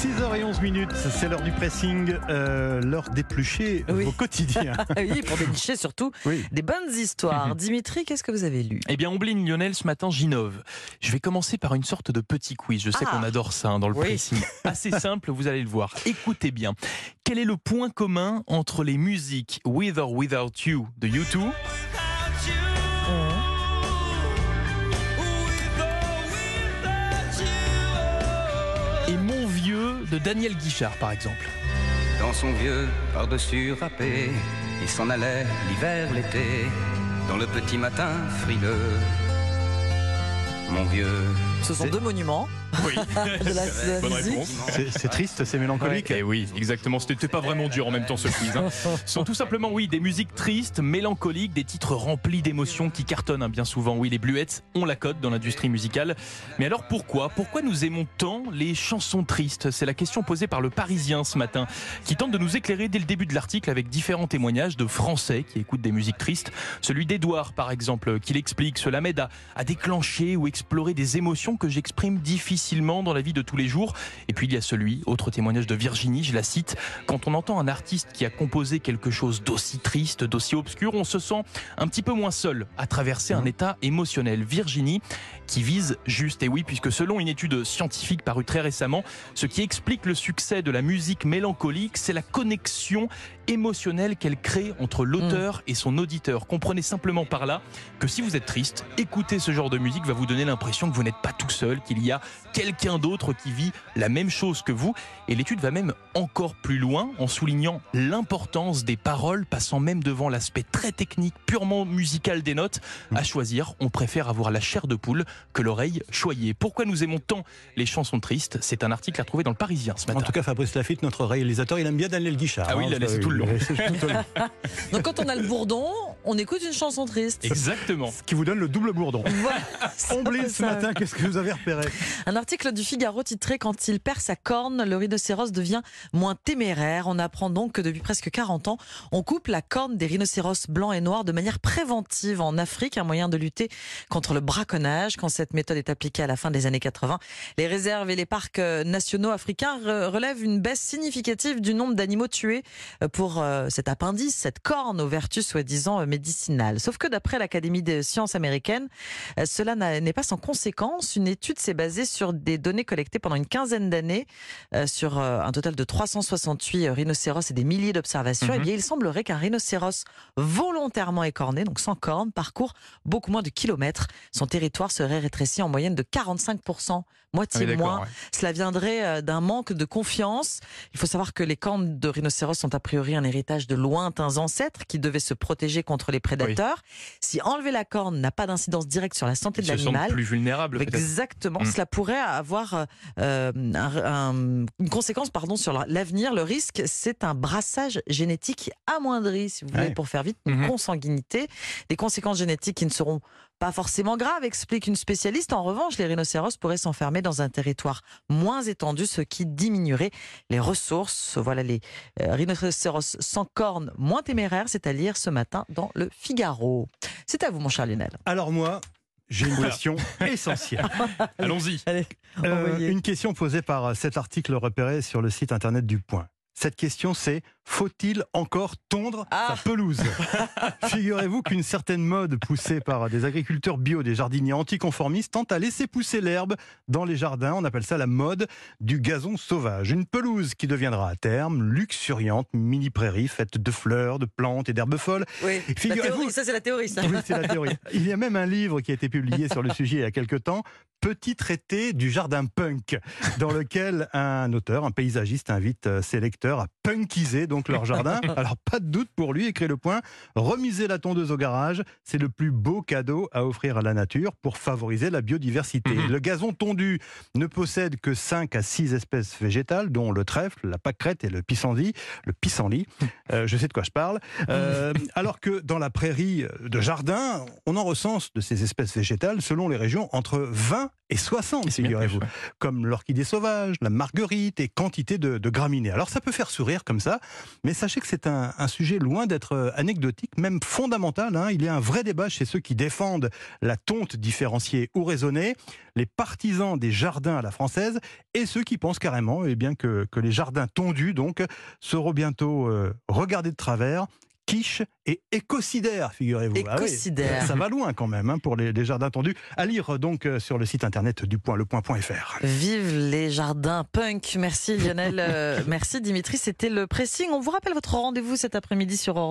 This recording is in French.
6h11 minutes, c'est l'heure du pressing, euh, l'heure d'éplucher Oui. vos quotidiens. oui, pour dénicher surtout Oui. des bonnes histoires. Dimitri, qu'est-ce que vous avez lu? Eh bien, Ombline Lionel, ce matin, j'innove. Je vais commencer par une sorte de petit quiz. Je sais Ah. qu'on adore ça hein, dans le Oui. pressing. Assez simple, vous allez le voir. Écoutez bien. Quel est le point commun entre les musiques With or Without You de U2 de Daniel Guichard, par exemple Dans son vieux par-dessus râpé, il s'en allait l'hiver, l'été, dans le petit matin frileux. Mon vieux, Ce sont deux monuments Oui. de la, de la Bonne musique. réponse. C'est triste, c'est mélancolique. Eh oui, exactement. C'était pas vraiment dur en même temps ce quiz. hein. Ce sont tout simplement, oui, des musiques tristes, mélancoliques, des titres remplis d'émotions qui cartonnent hein, bien souvent. Oui, les bluettes ont la cote dans l'industrie musicale. Mais alors pourquoi? Pourquoi nous aimons tant les chansons tristes? C'est la question posée par le Parisien ce matin, qui tente de nous éclairer dès le début de l'article avec différents témoignages de Français qui écoutent des musiques tristes. Celui d'Edouard, par exemple, qui l'explique. Cela m'aide à, à déclencher ou explorer des émotions que j'exprime difficilement dans la vie de tous les jours. Et puis il y a celui, autre témoignage de Virginie, je la cite, quand on entend un artiste qui a composé quelque chose d'aussi triste, d'aussi obscur, on se sent un petit peu moins seul à traverser un état émotionnel. Virginie qui vise juste, et oui, puisque selon une étude scientifique parue très récemment, ce qui explique le succès de la musique mélancolique, c'est la connexion émotionnelle qu'elle crée entre l'auteur et son auditeur. Comprenez simplement par là que si vous êtes triste, écouter ce genre de musique va vous donner l'impression que vous n'êtes pas tout seul, qu'il y a quelqu'un d'autre qui vit la même chose que vous. Et l'étude va même encore plus loin en soulignant l'importance des paroles, passant même devant l'aspect très technique, purement musical des notes. À choisir, on préfère avoir la chair de poule que l'oreille choyée. Pourquoi nous aimons tant les chansons tristes? C'est un article à trouver dans le Parisien ce En matin. tout cas, Fabrice Lafitte, notre réalisateur, il aime bien Daniel Guichard. Ah oui, il l'a hein, laissé tout le long. tout long. Donc quand on a le bourdon, on écoute une chanson triste. Exactement. Ce qui vous donne le double bourdon. Voilà. Ce Ça. matin, qu'est-ce que vous avez repéré? Un article du Figaro titré Quand il perd sa corne, le rhinocéros devient moins téméraire. On apprend donc que depuis presque 40 ans, on coupe la corne des rhinocéros blancs et noirs de manière préventive en Afrique, un moyen de lutter contre le braconnage. Quand cette méthode est appliquée à la fin des années 80, les réserves et les parcs euh, nationaux africains re- relèvent une baisse significative du nombre d'animaux tués euh, pour euh, cet appendice, cette corne aux vertus soi-disant médicinales. Sauf que d'après l'Académie des sciences américaines, euh, Cela n'est pas sans conséquence. Une étude s'est basée sur des données collectées pendant une quinzaine d'années, euh, sur euh, un total de 368 rhinocéros et des milliers d'observations. Mhm. Eh bien, il semblerait qu'un rhinocéros volontairement écorné, donc sans corne, parcourt beaucoup moins de kilomètres. Son territoire serait rétréci en moyenne de 45%, moitié Ah oui, moins. ouais. Cela viendrait euh, d'un manque de confiance. Il faut savoir que les cornes de rhinocéros sont a priori un héritage de lointains ancêtres qui devaient se protéger contre les prédateurs. Si enlever la corne n'a pas d'incidence directe sur la santé Ils de se l'animal, plus vulnérables. peut-être. Exactement. Mm. Cela pourrait avoir euh, un- un- une conséquence pardon, sur l'avenir. Le risque, c'est un brassage génétique amoindri, si vous voulez, Ouais. pour faire vite, une Mhm. consanguinité. Des conséquences génétiques qui ne seront pas forcément graves, explique une spécialiste. En revanche, les rhinocéros pourraient s'enfermer dans un territoire moins étendu, ce qui diminuerait les ressources. Voilà les euh, rhinocéros sans cornes moins téméraires, c'est à lire ce matin dans le Figaro. C'est à vous, mon cher Lionel. Alors moi, j'ai une question essentielle. Allons-y. Euh, une question posée par cet article repéré sur le site internet du Point. Cette question, c'est faut-il encore tondre Ah. sa pelouse Figurez-vous qu'une certaine mode poussée par des agriculteurs bio, des jardiniers anticonformistes, tente à laisser pousser l'herbe dans les jardins. On appelle ça la mode du gazon sauvage. Une pelouse qui deviendra à terme luxuriante, mini prairie faite de fleurs, de plantes et d'herbes folles. Oui, la Figurez-vous- théorie, ça c'est la théorie. Ça. Oui, c'est la théorie. Il y a même un livre qui a été publié sur le sujet il y a quelque temps, Petit traité du jardin punk, dans lequel un auteur, un paysagiste invite euh, ses lecteurs à punkiser donc leur jardin. Alors pas de doute pour lui, écrit le point, remiser la tondeuse au garage, c'est le plus beau cadeau à offrir à la nature pour favoriser la biodiversité. Mhm. Le gazon tondu ne possède que 5 à 6 espèces végétales, dont le trèfle, la pâquerette et le pissenlit. Le pissenlit, euh, je sais de quoi je parle. Euh, alors que dans la prairie de jardin, on en recense de ces espèces végétales, selon les régions, entre 20 et 60, C'est bien figurez-vous. Comme l'orchidée sauvage, la marguerite et quantité de, de graminées. Alors ça peut faire sourire comme ça. Mais sachez que c'est un, un sujet loin d'être euh, anecdotique, même fondamental. hein. Il y a un vrai débat chez ceux qui défendent la tonte différenciée ou raisonnée, les partisans des jardins à la française et ceux qui pensent carrément eh bien, que, que les jardins tondus donc, seront bientôt euh, regardés de travers quiche et écocidaire, figurez-vous. Ah oui, Écocidaire. ça va loin quand même hein, pour les, les jardins tendus. À lire donc euh, sur le site internet du point, lepoint.fr. Vive les jardins punk. Merci Lionel. Euh, merci Dimitri. C'était le pressing. On vous rappelle votre rendez-vous cet après-midi sur Europe.